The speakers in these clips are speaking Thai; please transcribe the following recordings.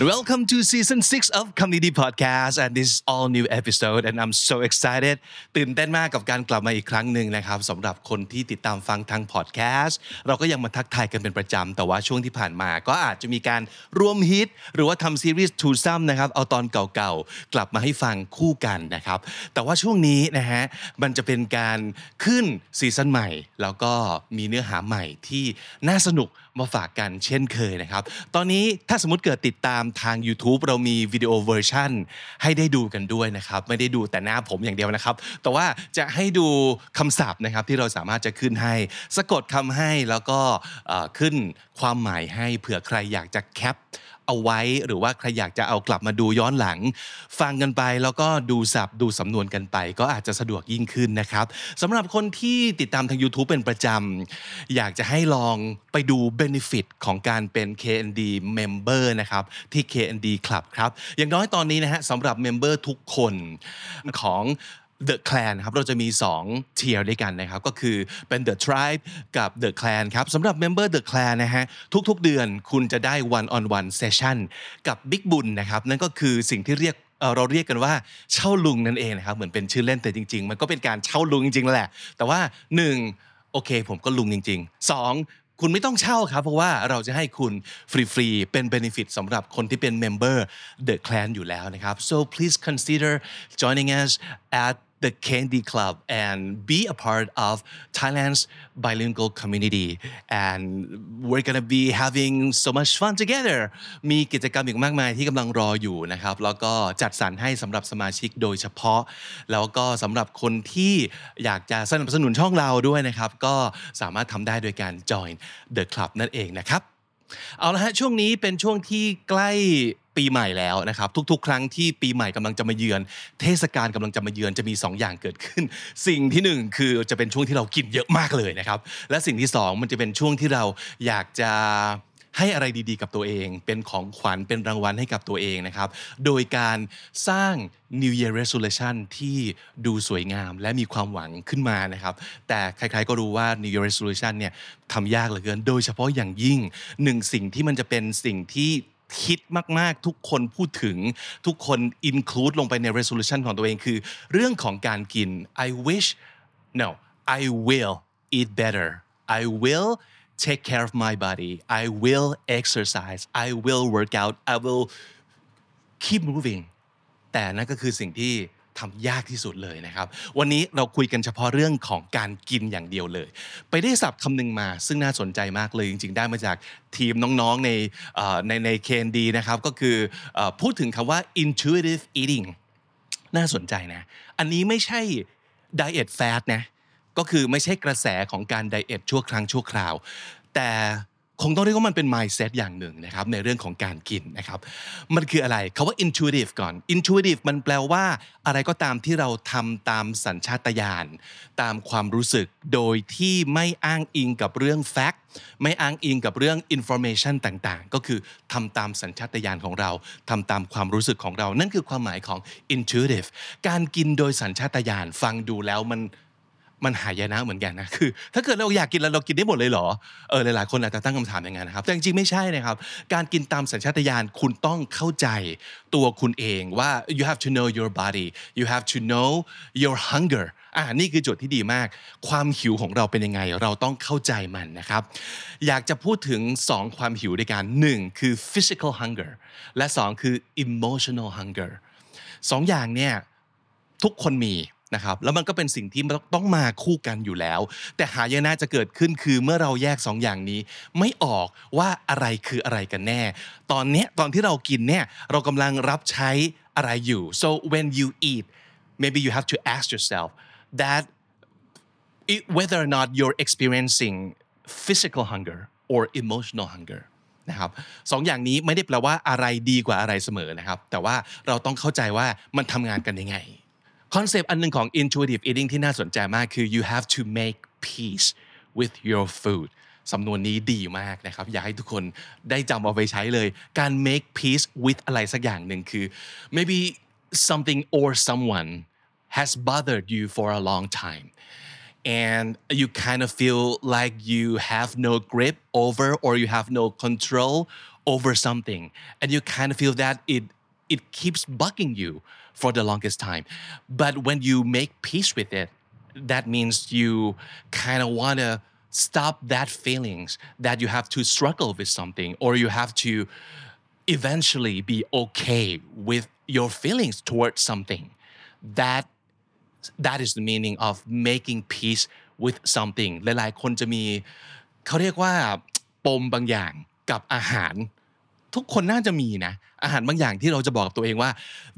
Welcome to season 6 of Comedy Podcast and this is all new episode and I'm so excited ตื่นเต้นมากกับการกลับมาอีกครั้งหนึ่งนะครับสำหรับคนที่ติดตามฟังทาง podcast เราก็ยังมาทักทายกันเป็นประจำแต่ว่าช่วงที่ผ่านมาก็อาจจะมีการรวมฮิต หรือว่าทำซีรีส์ Twosome นะครับเอาตอนเก่าๆ กลับมาให้ฟังคู่กันนะครับ แต่ว่าช่วงนี้นะฮะมันจะเป็นการขึ้น season ใหม่ แล้วก็มีเนื้อหาใหม่ที่น่าสนุก มาฝากกันเช่นเคยนะครับ ตอนนี้ถ้าสมมติเกิดติดตามทาง YouTube เรามี video versionให้ได้ดูกันด้วยนะครับ ไม่ได้ดูแต่หน้าผมอย่างเดียวนะครับ แต่ว่าจะให้ดูคำศัพท์นะครับที่เราสามารถจะขึ้นให้ สะกดคำให้แล้วก็ขึ้นความหมายให้เผื่อใครอยากจะแคป เอาไว้ หรือว่าใครอยากจะเอากลับมาดูย้อนหลัง ฟังกันไปแล้วก็ดูสับดูสำนวนกันไป ก็อาจจะสะดวกยิ่งขึ้นนะครับสำหรับคนที่ติดตามทาง YouTube เป็นประจำอยากจะให้ลองไปดู Benefit ของการเป็น KND Member นะครับที่ KND Club ครับอย่างน้อยตอนนี้นะฮะสำหรับ Member ทุกคนของ The Clan ครับเราจะมี2 tier ด้วยกันนะครับก็คือเป็น The Tribe กับ The Clan ครับสำหรับ Member The Clan นะฮะทุกๆเดือนคุณจะได้ one on one session กับ Big บุญนะครับนั่นก็คือสิ่งที่เรียกเอ่อเราเรียกกันว่าเช่าลุงนั่นเองนะครับเหมือนเป็นชื่อเล่นแต่จริง ๆ มันก็เป็นการเช่าลุงจริงๆแหละ แต่ว่า 1 โอเค ผมก็ลุงจริง ๆ 2 คุณไม่ต้องเช่าครับ เพราะว่าเราจะให้คุณฟรีๆ เป็น benefit สำหรับคนที่เป็น member The Clan อยู่แล้วนะครับ so please consider joining us at the Candy Club and be a part of Thailand's bilingual community and we're gonna be having so much fun together มีกิจกรรมอีกมากมายที่กำลังรออยู่นะครับ แล้วก็จัดสรรให้สำหรับสมาชิกโดยเฉพาะ แล้วก็สำหรับคนที่อยากจะสนับสนุนช่องเราด้วยนะครับ ก็สามารถทำได้โดยการ join the club นั่นเองนะครับ เอาละฮะช่วงนี้เป็นช่วงที่ใกล้ ปีใหม่แล้วนะครับ ทุกๆ ครั้งที่ปีใหม่กำลังจะมาเยือน เทศกาลกำลังจะมาเยือนจะมี 2 อย่างเกิดขึ้น สิ่งที่หนึ่งคือจะเป็นช่วงที่เรากินเยอะมากเลยนะครับ และสิ่งที่สองมันจะเป็นช่วงที่เราอยากจะให้อะไรดีๆ กับตัวเอง เป็นของขวัญเป็นรางวัลให้กับตัวเองนะครับ โดยการสร้าง New Year Resolution ที่ดูสวยงามและมีความหวังขึ้นมานะครับ แต่ใครๆก็รู้ว่า New Year Resolution เนี่ยทำยากเหลือเกิน โดยเฉพาะอย่างยิ่งหนึ่งสิ่งที่มันจะเป็นสิ่งที่ ฮิตมากๆ ทุกคนพูดถึงทุกคนอินคลูดลงไปใน resolution ของตัวเองคือ เรื่องของการกิน I wish no I will eat better I will take care of my body I will exercise I will work out I will keep moving แต่นั่นก็คือสิ่งที่ ทำยากที่สุดเลยนะครับ วันนี้เราคุยกันเฉพาะเรื่องของการกินอย่างเดียวเลย ไปได้ศัพท์คำหนึ่งมา ซึ่งน่าสนใจมากเลยจริง ๆ ได้มาจากทีมน้องๆในเอ่อในใน KND นะครับก็คือเอ่อพูดถึงคำว่า intuitive eating น่าสนใจนะ อันนี้ไม่ใช่ diet fad นะก็คือไม่ใช่กระแสของการไดเอทชั่วครั้งชั่วคราว แต่ คงต้องเรียกว่ามันเป็น mindset อย่างหนึ่งนะครับในเรื่องของการกินนะครับ มันคืออะไรคาว่า intuitive ก่อน intuitive มันแปลว่าอะไรก็ตามที่เราทำตามสัญชาตญาณตามความรู้สึกโดยที่ไม่อ้างอิงกับเรื่อง fact ไม่อ้างอิงกับเรื่อง information ต่างๆ ก็คือทำตามสัญชาตญาณของเราทำตามความรู้สึกของเรา นั่นคือความหมายของ intuitive การกินโดยสัญชาตญาณฟังดูแล้วมัน มันหายนะเหมือนกันนะคือ ถ้าเกิดเราอยากกินแล้วเรากินได้หมดเลยเหรอเออหลายๆคนอาจจะตั้งคำถามอย่างนั้นนะครับ แต่จริงๆไม่ใช่นะครับ การกินตามสัญชาตญาณคุณต้องเข้าใจตัวคุณเองว่า you have to know your body you have to know your hunger อ่านี่คือจทย์ที่ดีมาก ความหิวของเราเป็นยังไง เราต้องเข้าใจมันนะครับ อยากจะพูดถึง 2 ความหิวด้วยกัน1คือ physical hunger และ 2 คือ emotional hunger สองอย่างเนี่ยทุกคนมี นะครับแล้วมันก็เป็นสิ่งที่ต้องมาคู่กันอยู่แล้ว แต่หายนะจะเกิดขึ้นคือเมื่อเราแยกสองอย่างนี้ ไม่ออกว่าอะไรคืออะไรกันแน่ ตอนนี้ตอนที่เรากินเนี่ยเรากำลังรับใช้อะไรอยู่ so when you eat maybe you have to ask yourself that it, whether or not you're experiencing physical hunger or emotional hunger นะครับสองอย่างนี้ไม่ได้แปลว่าอะไรดีกว่าอะไรเสมอนะครับ แต่ว่าเราต้องเข้าใจว่ามันทำงานกันยังไง คอนเซปต์อันหนึ่งของ intuitive eating ที่น่าสนใจมากคือ you have to make peace with your food สำนวนนี้ดีมากนะครับ อยากให้ทุกคนได้จำเอาไปใช้เลย การ make peace with อะไรสักอย่างหนึ่งคือ maybe something or someone has bothered you for a long time and you kind of feel like you have no grip over or you have no control over something and you kind of feel that it it keeps bugging you for the longest time but when you make peace with it that means you kind of want to stop that feelings that you have to struggle with something or you have to eventually be okay with your feelings towards something that that is the meaning of making peace with something หลายๆ คนจะมีเขาเรียกว่าปมบางอย่างกับอาหาร ทุกคนน่าจะมีนะ อาหารบางอย่างที่เราจะบอกกับตัวเองว่า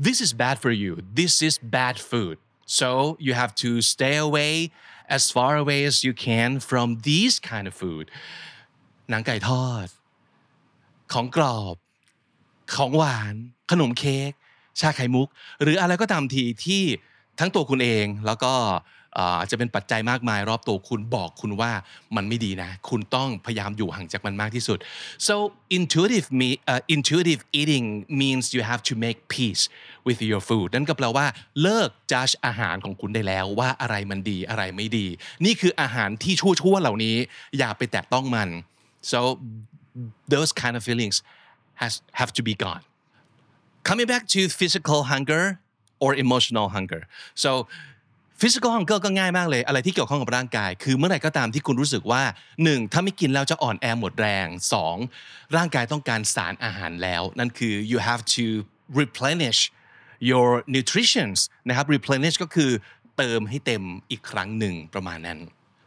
this is bad for you this is bad food so you have to stay away as far away as you can from these kind of food หนังไก่ทอด ของกรอบ ของหวาน ขนมเค้ก ชาไข่มุก หรืออะไรก็ตามทีที่ทั้งตัวคุณเองแล้วก็ อาจจะเป็นปัจจัยมากมายรอบตัวคุณบอกคุณว่ามันไม่ดีนะ คุณต้องพยายามอยู่ห่างจากมันมากที่สุด so intuitive me uh, intuitive eating means you have to make peace with your food นั่นก็แปลว่าเลิก judge อาหารของคุณได้แล้วว่าอะไรมันดีอะไรไม่ดี นี่คืออาหารที่ชั่วๆเหล่านี้ อย่าไปแตะต้องมัน so those kind of feelings has have to be gone coming back to physical hunger or emotional hunger so physical hunger ก็ง่ายมากเลย อะไรที่เกี่ยวข้องกับร่างกาย คือเมื่อไหร่ก็ตามที่คุณรู้สึกว่า 1. ถ้าไม่กินแล้วจะอ่อนแอหมดแรง 2. ร่างกายต้องการสารอาหารแล้ว นั่นคือ you have to replenish your nutritions นะครับ replenish ก็คือเติมให้เต็มอีกครั้งหนึ่งประมาณนั้น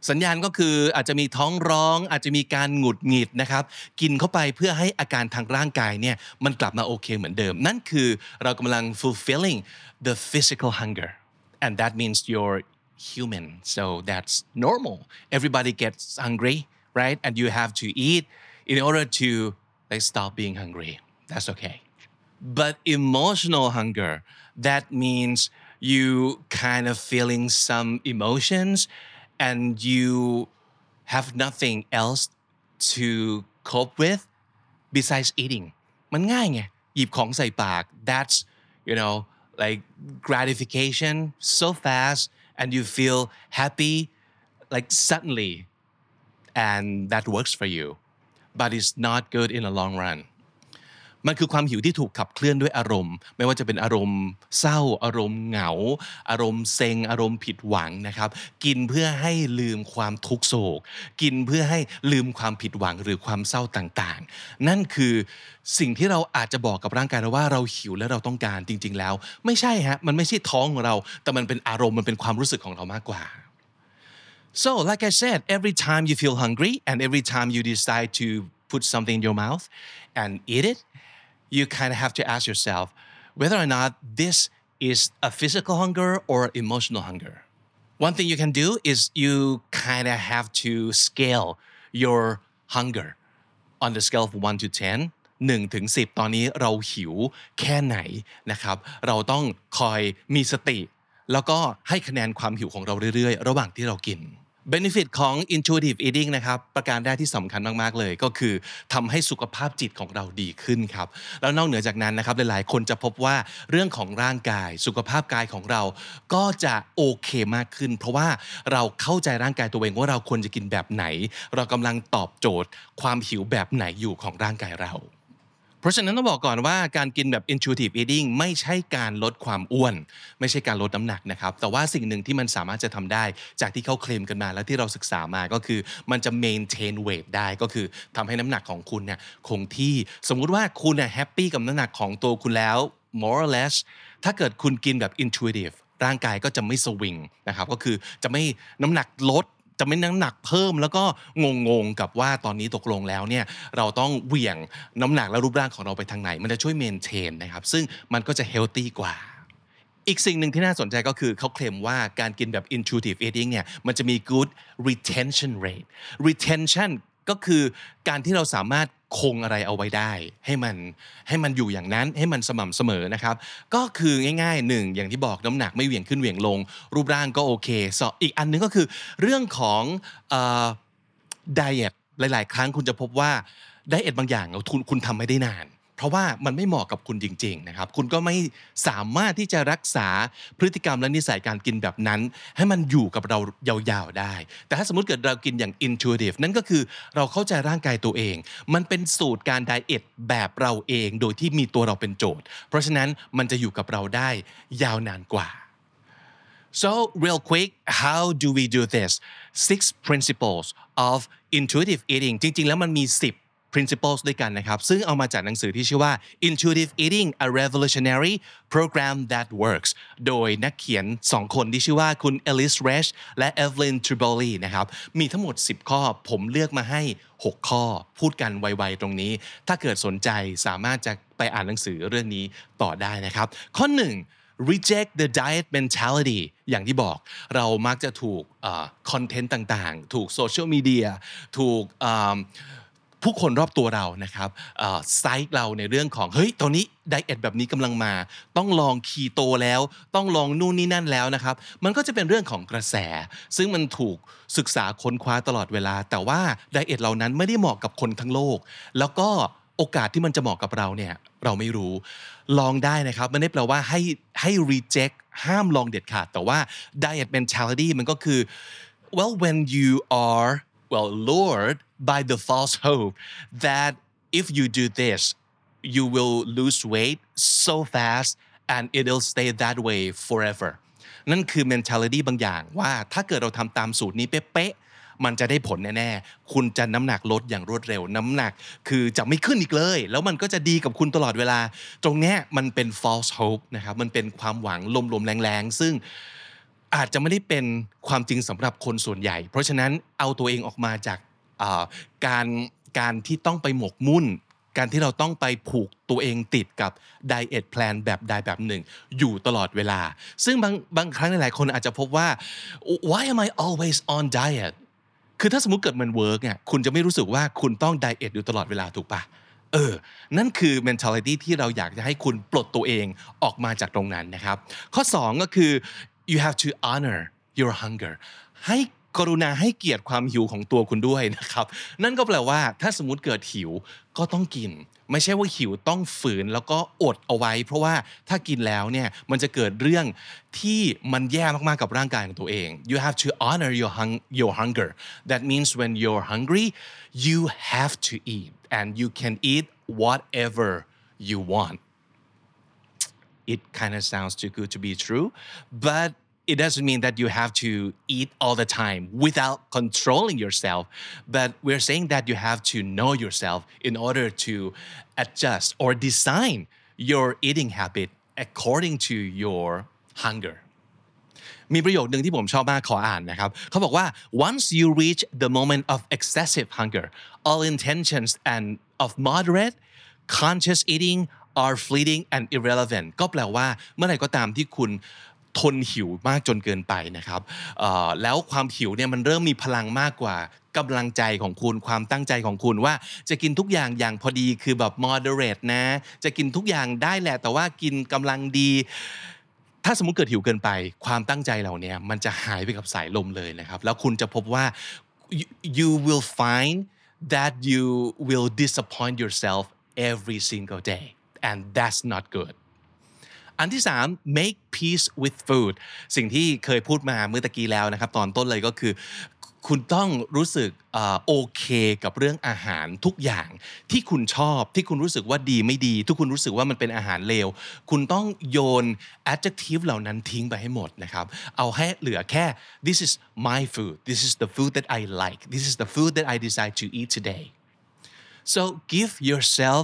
สัญญาณก็คืออาจจะมีท้องร้อง อาจจะมีการหงุดหงิดนะครับ กินเข้าไปเพื่อให้อาการทางร่างกายเนี่ยมันกลับมาโอเคเหมือนเดิม นั่นคือเรากำลัง fulfilling the physical hunger and that means you're human so that's normal everybody gets hungry right and you have to eat in order to like stop being hungry that's okay but emotional hunger that means you kind of feeling some emotions and you have nothing else to cope with besides eating มันง่ายไงหยิบของใส่ปาก that's you know like gratification so fast and you feel happy like suddenly. And that works for you but it's not good in the long run มันคือความหิวที่ถูกขับเคลื่อนด้วยอารมณ์ ไม่ว่าจะเป็นอารมณ์เศร้า อารมณ์เหงา อารมณ์เซ็ง อารมณ์ผิดหวังนะครับ กินเพื่อให้ลืมความทุกโศก กินเพื่อให้ลืมความผิดหวังหรือความเศร้าต่างๆ นั่นคือสิ่งที่เราอาจจะบอกกับร่างกายเราว่าเราหิวและเราต้องการจริง ๆ แล้ว ไม่ใช่ฮะมันไม่ใช่ท้องของเรา แต่มันเป็นอารมณ์มันเป็นความรู้สึกของเรามากกว่า So, like I said, every time you feel hungry and every time you decide to put something in your mouth and eat it, you kind of have to ask yourself whether or not this is a physical hunger or emotional hunger. One thing you can do is you kind of have to scale your hunger on the scale of 1 to 10 1ถึง10 ตอนนี้เราหิวแค่ไหนนะครับ เราต้องคอยมีสติ แล้วก็ให้คะแนนความหิวของเราเรื่อยๆ ระหว่างที่เรากิน Benefit ของ intuitive eating นะครับ ประการแรกที่สำคัญมาก ๆ เลยก็คือทำให้สุขภาพจิตของเราดีขึ้นครับ แล้วนอกเหนือจากนั้นนะครับ หลาย ๆ คนจะพบว่าเรื่องของร่างกาย สุขภาพกายของเรา ก็จะโอเคมากขึ้น เพราะว่าเราเข้าใจร่างกายตัวเองว่าเราควรจะกินแบบไหน เรากำลังตอบโจทย์ ความหิวแบบไหนอยู่ของร่างกายเรา เพราะฉะนั้นต้องบอกก่อนว่าการกินแบบ intuitive eating ไม่ใช่การลดความอ้วน ไม่ใช่การลดน้ำหนักนะครับแต่ว่าสิ่งหนึ่งที่มันสามารถจะทำได้ จากที่เขาเคลมกันมาและที่เราศึกษามาก็คือ มันจะ maintain weight ได้ก็คือทำให้น้ำหนักของคุณเนี่ยคงที่สมมุติว่าคุณเนี่ยแฮปปี้กับน้ำหนักของตัวคุณแล้ว more or less ถ้าเกิดคุณกินแบบ intuitive ร่างกายก็จะไม่สวิงนะครับก็คือจะไม่น้ำหนักลด จะไม่น้ำหนักเพิ่มแล้วก็งงๆกับว่าตอนนี้ตกลงแล้วเนี่ยเราต้องเหวี่ยงน้ำหนักและรูปร่างของเราไปทางไหน มันจะช่วยเมนเทนนะครับซึ่งมันก็จะเฮลตี้กว่าอีกสิ่งหนึ่งที่น่าสนใจก็คือเขาเคลมว่าการกินแบบ intuitive eating เนี่ยมันจะมี good retention rate retention ก็คือการที่เราสามารถคงอะไรเอาไว้ได้ ให้มันให้มันอยู่อย่างนั้นให้มันสม่ำเสมอนะครับ ก็คือง่ายๆหนึ่งอย่างที่บอกน้ำหนักไม่เหวี่ยงขึ้นเหวี่ยงลง รูปร่างก็โอเคสออีกอันนึงก็คือเรื่องของไดเอทหลาย ๆ ครั้งคุณจะพบว่าไดเอทบางอย่างคุณคุณทำไม่ได้นาน เพราะว่ามันไม่เหมาะกับคุณจริงๆนะครับคุณก็ไม่สามารถที่จะรักษาพฤติกรรมและนิสัยการกินแบบนั้น ให้มันอยู่กับเรายาวๆได้ แต่ถ้าสมมติเกิดเรากินอย่าง intuitive นั่นก็คือเราเข้าใจร่างกายตัวเอง มันเป็นสูตรการไดเอทแบบเราเองโดยที่มีตัวเราเป็นโจทย์ เพราะฉะนั้นมันจะอยู่กับเราได้ยาวนานกว่า So, real quick, how do we do this? Six principles of intuitive eating จริงๆ แล้วมันมี 10 principles ด้วยกันนะครับ ซึ่งเอามาจากหนังสือที่ชื่อว่า Intuitive Eating a Revolutionary Program That Works โดยนักเขียน 2 คนที่ชื่อว่าคุณ Elise Resch และ Evelyn Triboli นะครับ มีทั้งหมด 10 ข้อ ผมเลือกมาให้ 6 ข้อ พูดกันไวๆตรงนี้ ถ้าเกิดสนใจสามารถจะไปอ่านหนังสือเรื่องนี้ต่อได้นะครับ ข้อ 1 reject the diet mentality อย่างที่บอกเรามักจะถูก content ต่างๆ ถูกโซเชียลมีเดียถูก ผู้คนรอบตัวเรานะครับไซต์เราในเรื่องของเฮ้ยตอนนี้ diet แบบนี้กำลังมา ต้องลองคีโตแล้ว ต้องลองนู่นนี่นั่นแล้วนะครับ มันก็จะเป็นเรื่องของกระแส ซึ่งมันถูกศึกษาค้นคว้าตลอดเวลา แต่ว่า diet เหล่านั้นไม่ได้เหมาะกับคนทั้งโลก แล้วก็โอกาสที่มันจะเหมาะกับเราเนี่ยเราไม่รู้ลองได้นะครับไม่ได้แปลว่าให้ให้ reject ห้ามลองเด็ดขาด แต่ว่า diet mentality มันก็คือ well when you are well lured by the false hope that if you do this you will lose weight so fast and it'll stay that way forever นั่นคือ mentality บางอย่างว่าถ้าเกิดเราทำตามสูตรนี้เป๊ะมันจะได้ผลแน่ๆ คุณจะน้ำหนักลดอย่างรวดเร็ว น้ำหนักคือจะไม่ขึ้นอีกเลย แล้วมันก็จะดีกับคุณตลอดเวลา ตรงนี้มันเป็น false hope นะครับ มันเป็นความหวังลมๆแล้งๆ ซึ่ง อาจจะไม่ได้เป็นความจริงสำหรับคนส่วนใหญ่ เพราะฉะนั้นเอาตัวเองออกมาจากการการที่ต้องไปหมกมุ่น การที่เราต้องไปผูกตัวเองติดกับ diet plan แบบใดแบบหนึ่ง อยู่ตลอดเวลา ซึ่งบางบางครั้งหลายคนอาจจะพบว่า why am I always on diet คือถ้าสมมติเกิดมัน work เนี่ยคุณจะไม่รู้สึกว่าคุณต้อง diet อยู่ตลอดเวลาถูกปะเออ นั่นคือ mentality ที่เราอยากจะให้คุณปลดตัวเองออกมาจากตรงนั้นนะครับ ข้อ 2 ก็คือ you have to honor your hunger ให้กรุณาให้เกียรติความหิวของตัวคุณด้วยนะครับ นั่นก็แปลว่า ถ้าสมมติเกิดหิวก็ต้องกิน ไม่ใช่ว่าหิวต้องฝืนแล้วก็อดเอาไว้ เพราะว่าถ้ากินแล้วเนี่ยมันจะเกิดเรื่องที่มันแย่มากๆกับร่างกายของตัวเอง you have to honor your hung your hunger that means when you're hungry you have to eat and you can eat whatever you want it kind of sounds too good to be true but it doesn't mean that you have to eat all the time without controlling yourself. But we're saying that you have to know yourself in order to adjust or design your eating habit according to your hunger. มีประโยคหนึ่งที่ผมชอบมากขออ่านนะครับเขาบอกว่า once you reach the moment of excessive hunger all intentions and of moderate conscious eating are fleeting and irrelevant ก็แปลว่าเมื่อไหร่ก็ตามที่คุณ ทนหิวมากจนเกินไปนะครับแล้วความหิวเนี่ยมันเริ่มมีพลังมากกว่ากำลังใจของคุณความตั้งใจของคุณว่าจะกินทุกอย่างอย่างพอดีคือแบบ moderate นะ จะกินทุกอย่างได้แหละ แต่ว่ากินกำลังดี ถ้าสมมติเกิดหิวเกินไป ความตั้งใจเหล่านี้มันจะหายไปกับสายลมเลยนะครับ แล้วคุณจะพบว่า you will find that you will disappoint yourself every single day and that's not good อันที่ 3 make peace with food สิ่งที่เคยพูดมาเมื่อตะกี้แล้วนะครับ ตอนต้นเลยก็คือคุณต้องรู้สึกโอเคกับเรื่องอาหารทุกอย่างที่คุณชอบที่คุณรู้สึกว่าดีไม่ดี ทุกคุณรู้สึกว่ามันเป็นอาหารเลว คุณต้องโยน adjective เหล่านั้นทิ้งไปให้หมดนะครับ เอาให้เหลือแค่ this is my food this is the food that I like this is the food that I decide to eat today so give yourself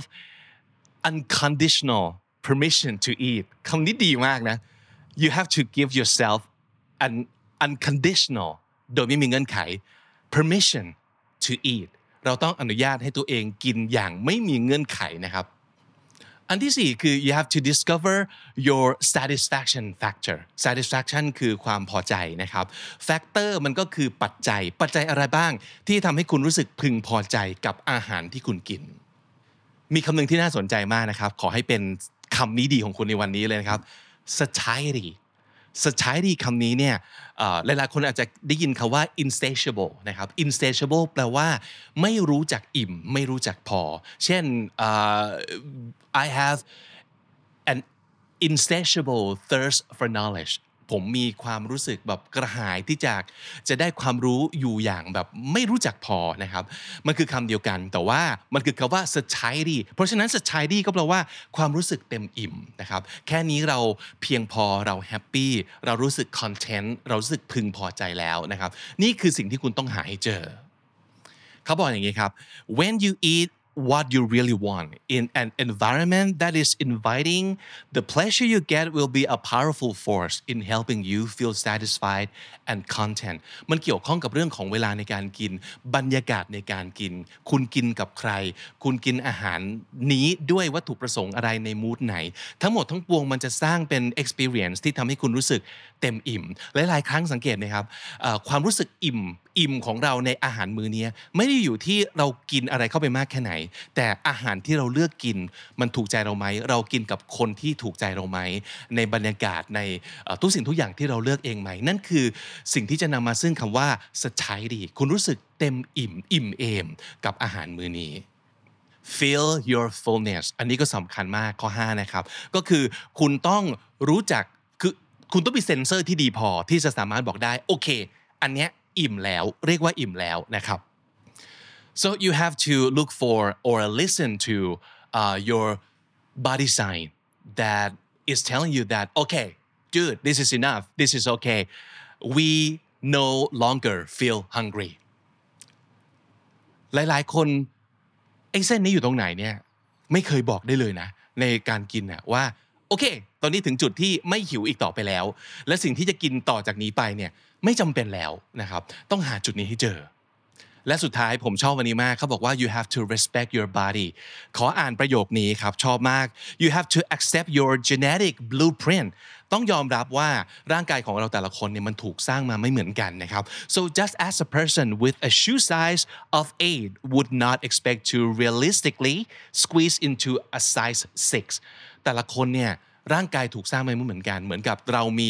unconditional permission to eat คำนี้ดีมากนะ you have to give yourself an unconditional โดยไม่มีเงื่อนไข permission to eat เราต้องอนุญาตให้ตัวเองกินอย่างไม่มีเงื่อนไขนะครับ อันที่สี่คือ you have to discover your satisfaction factor satisfaction คือความพอใจนะครับ factor มันก็คือปัจจัย ปัจจัยอะไรบ้างที่ทำให้คุณรู้สึกพึงพอใจกับอาหารที่คุณกิน มีคำหนึ่งที่น่าสนใจมากนะครับ ขอให้เป็น คำนี้ดีของคุณในวันนี้เลยนะครับ satiety satiety คำนี้เนี่ยเอ่อหลายๆคนอาจจะได้ยินคาว่า insatiable นะครับ insatiable แปลว่าไม่รู้จักอิ่ม ไม่รู้จักพอ เช่น I have an insatiable thirst for knowledge ผมมีความรู้สึกแบบกระหายที่จะจะได้ความรู้อยู่อย่างแบบไม่รู้จักพอนะครับ มันคือคำเดียวกันแต่ว่ามันคือคำว่า satiety เพราะฉะนั้น satiety ก็แปลว่าความรู้สึกเต็มอิ่มนะครับ แค่นี้เราเพียงพอเราแฮปปี้เรารู้สึก content เรารู้สึกพึงพอใจแล้วนะครับ นี่คือสิ่งที่คุณต้องหาให้เจอ เขาบอกอย่างนี้ครับ when you eat what you really want in an environment that is inviting the pleasure you get will be a powerful force in helping you feel satisfied and content มันเกี่ยวข้องกับเรื่องของเวลาในการกิน บรรยากาศในการกิน คุณกินกับใคร คุณกินอาหารนี้ด้วยวัตถุประสงค์อะไรในมูดไหน ทั้งหมดทั้งปวงมันจะสร้างเป็น experience ที่ทำให้คุณรู้สึกเต็มอิ่ม หลายๆ ครั้งสังเกตไหมครับความรู้สึกอิ่มอิ่มของเราในอาหารมื้อนี้ไม่ได้อยู่ที่เรากินอะไรเข้าไปมากแค่ไหนแต่อาหารที่เราเลือกกินมันถูกใจเราไหม เรากินกับคนที่ถูกใจเราไหม ในบรรยากาศในทุกสิ่งทุกอย่างที่เราเลือกเองไหม นั่นคือสิ่งที่จะนำมาซึ่งคำว่า satiety คุณรู้สึกเต็มอิ่มอิ่มเอม กับอาหารมื้อนี้ feel your fullness อันนี้ก็สำคัญมากข้อ 5 นะครับ ก็คือคุณต้องรู้จักคือคุณต้องมีเซนเซอร์ที่ดีพอที่จะสามารถบอกได้ โอเค อันเนี้ยอิ่มแล้ว เรียกว่าอิ่มแล้วนะครับ so you have to look for or listen to uh, your body sign that is telling you that okay dude this is enough this is okay we no longer feel hungry หลายๆ คนไอ้เส้นนี้อยู่ตรงไหนเนี่ยไม่เคยบอกได้เลยนะ ในการกินน่ะว่าโอเค ตอนนี้ถึงจุดที่ไม่หิวอีกต่อไปแล้ว และสิ่งที่จะกินต่อจากนี้ไปเนี่ยไม่จำเป็นแล้วนะครับ ต้องหาจุดนี้ให้เจอ และสุดท้ายผมชอบวันนี้มากเขาบอกว่า you have to respect your body ขออ่านประโยคนี้ครับชอบมาก you have to accept your genetic blueprint ต้องยอมรับว่าร่างกายของเราแต่ละคนเนี่ยมันถูกสร้างมาไม่เหมือนกันนะครับ so just as a person with a shoe size of 8 would not expect to realistically squeeze into a size 6 แต่ละคนเนี่ยร่างกายถูกสร้างมาไม่เหมือนกัน เหมือนกับเรามี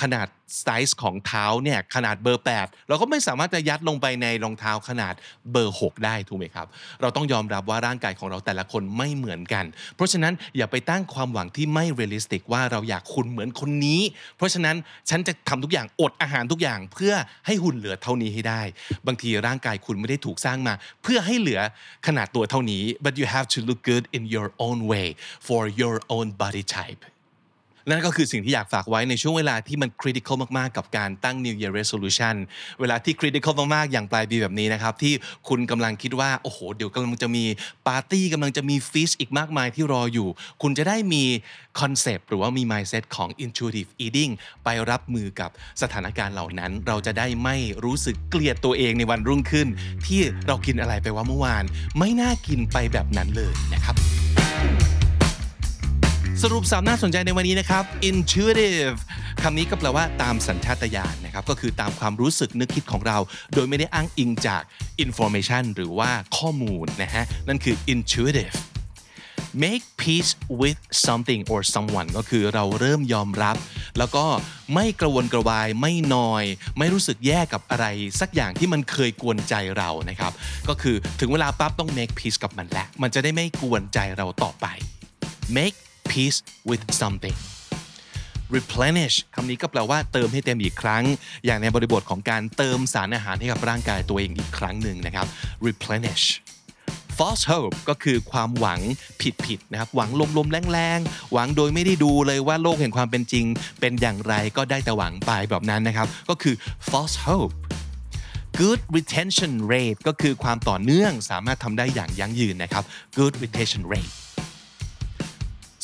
ขนาด ไซส์ของเท้าเนี่ยขนาดเบอร์ 8 เราก็ไม่สามารถจะยัดลงไปในรองเท้าขนาดเบอร์ 6 ได้ถูกไหมครับ เราต้องยอมรับว่าร่างกายของเราแต่ละคนไม่เหมือนกัน เพราะฉะนั้นอย่าไปตั้งความหวังที่ไม่ realistic ว่าเราอยากหุ่นเหมือนคนนี้ เพราะฉะนั้นฉันจะทำทุกอย่างอดอาหารทุกอย่าง เพื่อให้หุ่นเหลือเท่านี้ให้ได้ บางทีร่างกายคุณไม่ได้ถูกสร้างมา เพื่อให้เหลือขนาดตัวเท่านี้ but you have to look good in your own way for your own body type นั่นก็คือสิ่งที่อยากฝากไว้ในช่วงเวลาที่มัน critical มาก ๆ กับการตั้ง New Year Resolution เวลาที่ critical มาก ๆ อย่างปลายปีแบบนี้นะครับ ที่คุณกำลังคิดว่า โอ้โห เดี๋ยวกำลังจะมีปาร์ตี้กำลังจะมี feast อีกมากมายที่รออยู่ คุณจะได้มี concept หรือว่ามี mindset ของ intuitive eating ไปรับมือกับสถานการณ์เหล่านั้น เราจะได้ไม่รู้สึกเกลียดตัวเองในวันรุ่งขึ้น ที่เรากินอะไรไปว่าเมื่อวาน ไม่น่ากินไปแบบนั้นเลยนะครับ สรุปสามน่าสนใจในวันนี้นะครับ intuitive คำนี้ก็แปลว่าตามสัญชาตญาณนะครับ ก็คือตามความรู้สึกนึกคิดของเรา โดยไม่ได้อ้างอิงจาก information หรือว่าข้อมูลนะฮะ นั่นคือ intuitive make peace with something or someone ก็คือเราเริ่มยอมรับ แล้วก็ไม่กระวนกระวายไม่นอย ไม่รู้สึกแย่กับอะไร สักอย่างที่มันเคยกวนใจเรานะครับ ก็คือถึงเวลาปั๊บต้อง make peace กับมันแล้ว มันจะได้ไม่กวนใจเราต่อไป make peace with something replenish คำนี้ก็แปลว่าเติมให้เต็มอีกครั้ง อย่างในบริบทของการเติมสารอาหารให้กับร่างกายตัวเองอีกครั้งหนึ่งนะครับ replenish false hope ก็คือความหวังผิดๆนะครับ หวังลมๆแรงๆ หวังโดยไม่ได้ดูเลยว่าโลกแห่งความเป็นจริง เป็นอย่างไรก็ได้แต่หวังไปแบบนั้นนะครับ ก็คือ false hope good retention rate ก็คือความต่อเนื่องสามารถทำได้อย่างยั่งยืนนะครับ good retention rate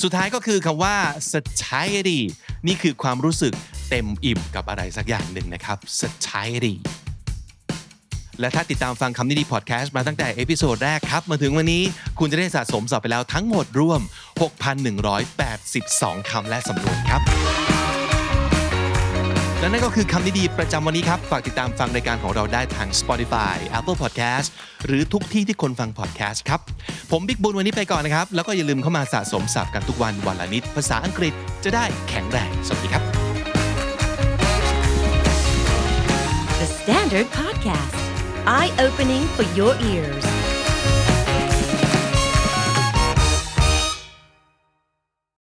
สุดท้ายก็คือคำว่า satiety นี่คือความรู้สึกเต็มอิ่มกับอะไรสักอย่างหนึ่งนะครับ satiety และถ้าติดตามฟังคำนี้ดีพอดแคสต์มาตั้งแต่ episode แรกครับ มาถึงวันนี้คุณจะได้สะสมศัพท์ไปแล้วทั้งหมดรวม 6,182 คำและสำนวนครับ และนั่นก็คือคำดีๆประจำวันนี้ครับ ฝากติดตามฟังรายการของเราได้ทาง Spotify Apple Podcast หรือทุกที่ที่คนฟัง podcast ครับ ผมบิ๊กบุญวันนี้ไปก่อนนะครับ แล้วก็อย่าลืมเข้ามาสะสมศัพท์กันทุกวันวันละนิด ภาษาอังกฤษจะได้แข็งแรง สวัสดีครับ The Standard Podcast, eye opening for your ears.